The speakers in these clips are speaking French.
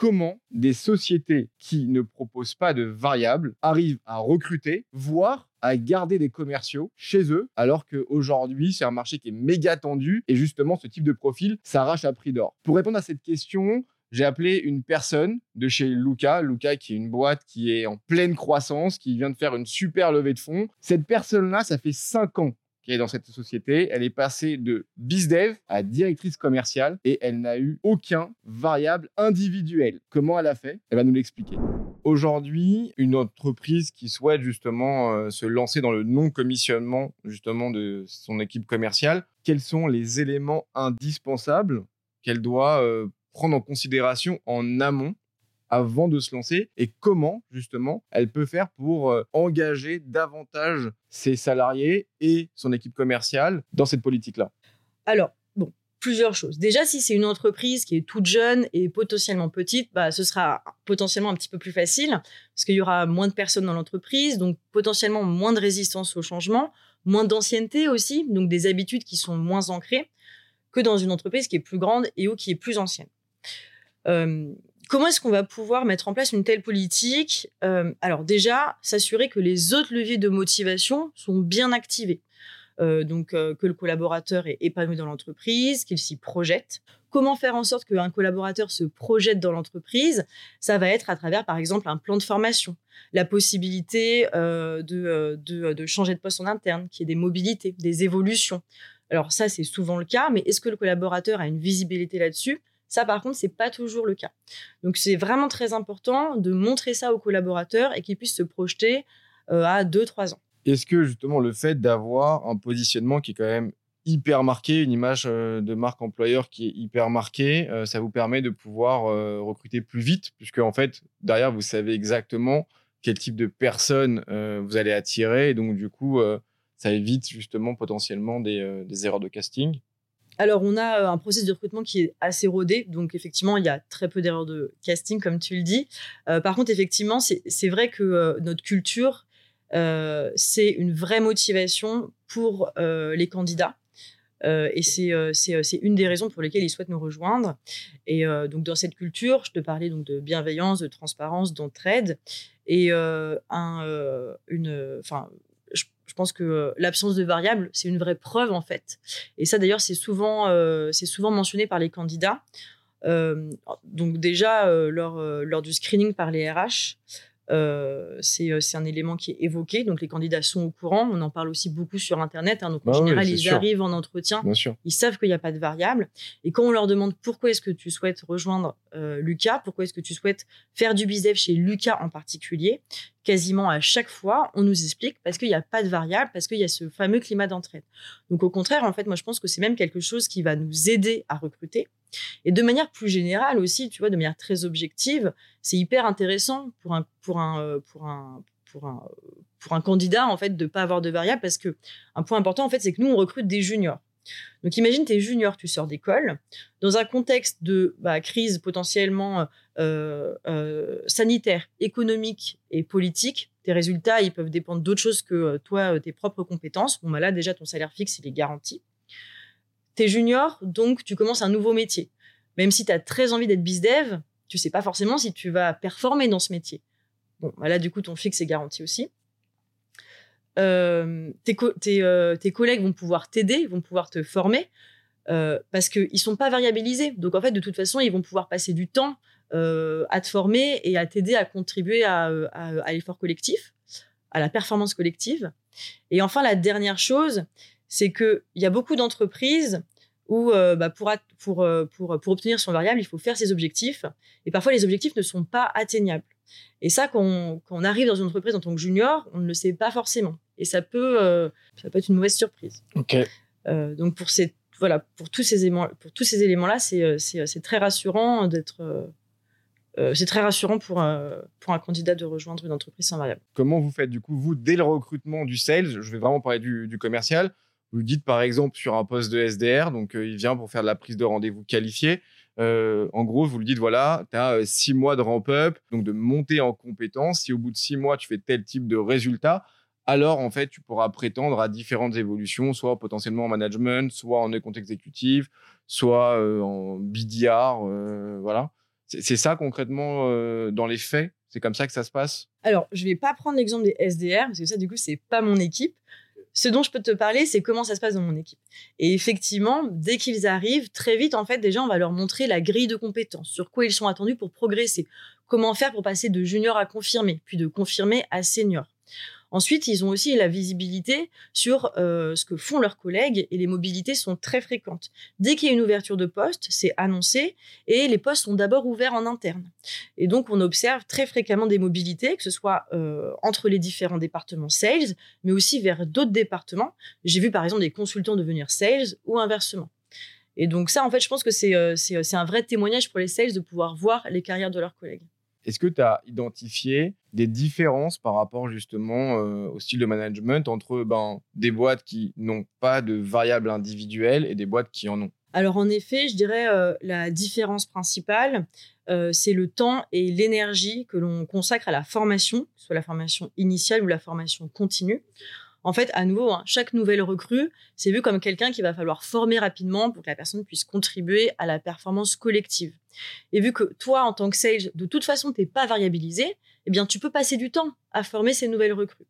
comment des sociétés qui ne proposent pas de variables arrivent à recruter, voire à garder des commerciaux chez eux, alors qu'aujourd'hui, c'est un marché qui est méga tendu et justement, ce type de profil s'arrache à prix d'or. Pour répondre à cette question, j'ai appelé une personne de chez Luca, Luca qui est une boîte qui est en pleine croissance, qui vient de faire une super levée de fonds. Cette personne-là, ça fait cinq ans qu'elle est dans cette société. Elle est passée de bizdev à directrice commerciale et elle n'a eu aucun variable individuel. Comment elle a fait? Elle va nous l'expliquer. Aujourd'hui, une entreprise qui souhaite justement euh, se lancer dans le non-commissionnement justement de son équipe commerciale, quels sont les éléments indispensables qu'elle doit euh, prendre en considération en amont avant de se lancer et comment justement elle peut faire pour euh, engager davantage ses salariés et son équipe commerciale dans cette politique-là? Alors, bon, plusieurs choses. Déjà, si c'est une entreprise qui est toute jeune et potentiellement petite, bah, ce sera potentiellement un petit peu plus facile parce qu'il y aura moins de personnes dans l'entreprise, donc potentiellement moins de résistance au changement, moins d'ancienneté aussi, donc des habitudes qui sont moins ancrées que dans une entreprise qui est plus grande et ou qui est plus ancienne. Euh, comment est-ce qu'on va pouvoir mettre en place une telle politique? Euh, Alors déjà, s'assurer que les autres leviers de motivation sont bien activés. Euh, donc que le collaborateur est épanoui dans l'entreprise, qu'il s'y projette. Comment faire en sorte qu'un collaborateur se projette dans l'entreprise? Ça va être à travers, par exemple, un plan de formation, la possibilité de, de, de, changer de poste en interne, qu'il y ait des mobilités, des évolutions. Alors ça, c'est souvent le cas, mais est-ce que le collaborateur a une visibilité là-dessus? Ça, par contre, c'est pas toujours le cas. Donc, c'est vraiment très important de montrer ça aux collaborateurs et qu'ils puissent se projeter euh, à 2-3 ans. Est-ce que justement le fait d'avoir un positionnement qui est quand même hyper marqué, une image euh, de marque employeur qui est hyper marquée, euh, ça vous permet de pouvoir recruter plus vite, puisque en fait, derrière, vous savez exactement quel type de personnes vous allez attirer, et donc du coup, ça évite justement potentiellement des erreurs de casting? Alors, on a euh, un processus de recrutement qui est assez rodé. Donc, effectivement, il y a très peu d'erreurs de casting, comme tu le dis. Euh, par contre, effectivement, c'est vrai que euh, notre culture, c'est une vraie motivation pour les candidats. et c'est une des raisons pour lesquelles ils souhaitent nous rejoindre. Et donc, dans cette culture, je te parlais donc de bienveillance, de transparence, d'entraide. Et un, une, enfin, pense que euh, l'absence de variables, c'est une vraie preuve en fait. Et ça d'ailleurs, c'est souvent, euh, c'est souvent mentionné par les candidats. Euh, donc déjà, lors, lors du screening par les RH, c'est un élément qui est évoqué. Donc les candidats sont au courant. On en parle aussi beaucoup sur Internet. Hein. donc en bah général, ils arrivent en entretien. Ils savent qu'il n'y a pas de variable. Et quand on leur demande pourquoi est-ce que tu souhaites rejoindre Lucas, pourquoi est-ce que tu souhaites faire du business chez Lucas en particulier, quasiment à chaque fois, on nous explique parce qu'il n'y a pas de variable, parce qu'il y a ce fameux climat d'entraide. Donc au contraire, en fait, moi je pense que c'est même quelque chose qui va nous aider à recruter. Et de manière plus générale aussi, tu vois, de manière très objective, c'est hyper intéressant pour un, pour un, euh, pour un, pour un, pour un candidat en fait de pas avoir de variable parce que un point important en fait c'est que nous on recrute des juniors. Donc imagine, tu es junior, tu sors d'école, dans un contexte de bah, crise potentiellement euh, euh, sanitaire, économique et politique. Tes résultats, ils peuvent dépendre d'autre chose que toi, tes propres compétences. Bon, bah là, déjà, ton salaire fixe, il est garanti. Junior, donc tu commences un nouveau métier. Même si tu as très envie d'être bizdev, tu sais pas forcément si tu vas performer dans ce métier. Bon, bah là, du coup, ton fixe est garanti aussi. Euh, euh, tes, collègues vont pouvoir t'aider, vont pouvoir te former euh, parce qu'ils ne sont pas variabilisés. Donc, en fait, de toute façon, ils vont pouvoir passer du temps à te former et à t'aider à contribuer à, l'effort collectif, à la performance collective. Et enfin, la dernière chose, c'est qu'il y a beaucoup d'entreprises où bah, pour, pour, pour, pour obtenir son variable, il faut faire ses objectifs. Et parfois, les objectifs ne sont pas atteignables. Et ça, quand on, arrive dans une entreprise en tant que junior, on ne le sait pas forcément. Et ça peut, euh, ça peut être une mauvaise surprise. Ok. Euh, donc pour ces, voilà, pour tous ces éléments-là, c'est, euh, c'est, très rassurant d'être. c'est très rassurant pour un, pour un candidat de rejoindre une entreprise sans variable. Comment vous faites du coup, vous, dès le recrutement du sales, je vais vraiment parler du, du commercial, vous dites par exemple sur un poste de SDR, donc il vient pour faire de la prise de rendez-vous qualifiée, euh, en gros, vous lui dites voilà, tu as euh, six mois de ramp-up, donc de monter en compétence. Si au bout de six mois, tu fais tel type de résultat, alors en fait, tu pourras prétendre à différentes évolutions, soit potentiellement en management, soit en compte exécutif, soit euh, en BDR. voilà. C'est ça concrètement euh, dans les faits? C'est comme ça que ça se passe? Alors, je vais pas prendre l'exemple des SDR, parce que ça, du coup, c'est pas mon équipe. Ce dont je peux te parler, c'est comment ça se passe dans mon équipe. Et effectivement, dès qu'ils arrivent, très vite, en fait, déjà, on va leur montrer la grille de compétences, sur quoi ils sont attendus pour progresser, comment faire pour passer de junior à confirmé, puis de confirmé à senior. Ensuite, ils ont aussi la visibilité sur euh, ce que font leurs collègues et les mobilités sont très fréquentes. Dès qu'il y a une ouverture de poste, c'est annoncé et les postes sont d'abord ouverts en interne. Et donc, on observe très fréquemment des mobilités, que ce soit euh, entre les différents départements sales, mais aussi vers d'autres départements. J'ai vu par exemple des consultants devenir sales ou inversement. Et donc ça, en fait, je pense que c'est euh, un vrai témoignage pour les sales de pouvoir voir les carrières de leurs collègues. Est-ce que tu as identifié des différences par rapport justement euh, au style de management entre ben, des boîtes qui n'ont pas de variables individuelles et des boîtes qui en ont? Alors en effet, je dirais euh, la différence principale, euh, c'est le temps et l'énergie que l'on consacre à la formation, soit la formation initiale ou la formation continue. En fait, à nouveau, hein, chaque nouvelle recrue, c'est vu comme quelqu'un qu'il va falloir former rapidement pour que la personne puisse contribuer à la performance collective. Et vu que toi, en tant que sales, de toute façon, tu n'es pas variabilisé, eh bien, tu peux passer du temps à former ces nouvelles recrues.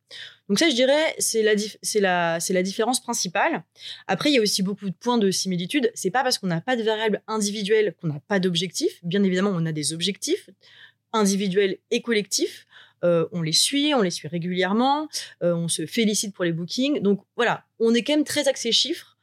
Donc ça, je dirais, c'est la, différence principale. Après, il y a aussi beaucoup de points de similitude. C'est pas parce qu'on n'a pas de variables individuelles qu'on n'a pas d'objectifs. Bien évidemment, on a des objectifs individuels et collectifs. Euh, on les suit, on les suit régulièrement, euh, on se félicite pour les bookings. Donc voilà, on est quand même très axé chiffres,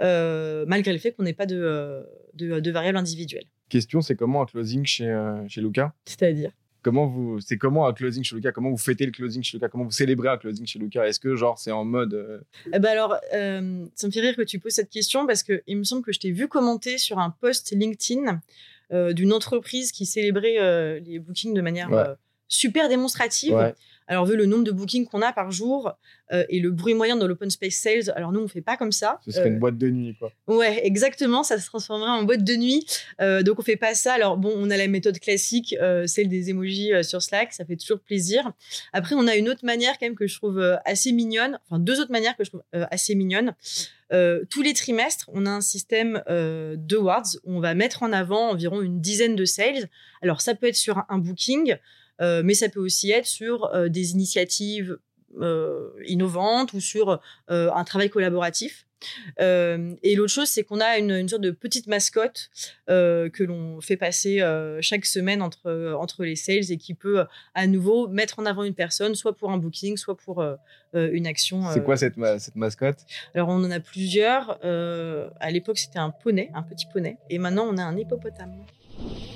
euh, malgré le fait qu'on n'ait pas de, de, de variables individuelles. Question, c'est comment un closing chez, chez Lucas C'est-à-dire? Comment vous, c'est comment un closing chez Lucas Comment vous fêtez le closing chez Lucas Comment vous célébrez un closing chez Lucas Est-ce que genre c'est en mode eh ben alors, ça me fait rire que tu poses cette question parce que il me semble que je t'ai vu commenter sur un post LinkedIn d'une entreprise qui célébrait les bookings de manière super démonstrative. Alors, vu le nombre de bookings qu'on a par jour euh, et le bruit moyen dans l'open space sales, alors nous, on fait pas comme ça. Ce serait une euh, boîte de nuit, quoi. Ouais, exactement. Ça se transformerait en boîte de nuit. Euh, donc, on fait pas ça. Alors, bon, on a la méthode classique, celle des emojis sur Slack. Ça fait toujours plaisir. Après, on a une autre manière, quand même, que je trouve assez mignonne. Enfin, deux autres manières que je trouve assez mignonnes. tous les trimestres, on a un système de words où on va mettre en avant environ une dizaine de sales. Alors, ça peut être sur un booking. Euh, mais ça peut aussi être sur euh, des initiatives euh, innovantes ou sur un travail collaboratif. et l'autre chose, c'est qu'on a une, sorte de petite mascotte que l'on fait passer chaque semaine entre, entre les sales et qui peut à nouveau mettre en avant une personne, soit pour un booking, soit pour une action. C'est quoi cette, cette mascotte? Alors, on en a plusieurs. à l'époque, c'était un poney, un petit poney. Et maintenant, on a un hippopotame.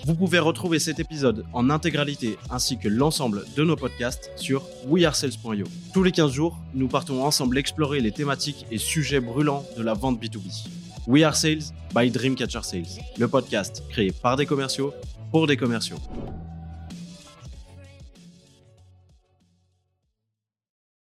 Vous pouvez retrouver cet épisode en intégralité ainsi que l'ensemble de nos podcasts sur wearesales.io. Tous les 15 jours, nous partons ensemble explorer les thématiques et sujets brûlants de la vente B2B. We Are Sales by Dreamcatcher Sales, le podcast créé par des commerciaux pour des commerciaux.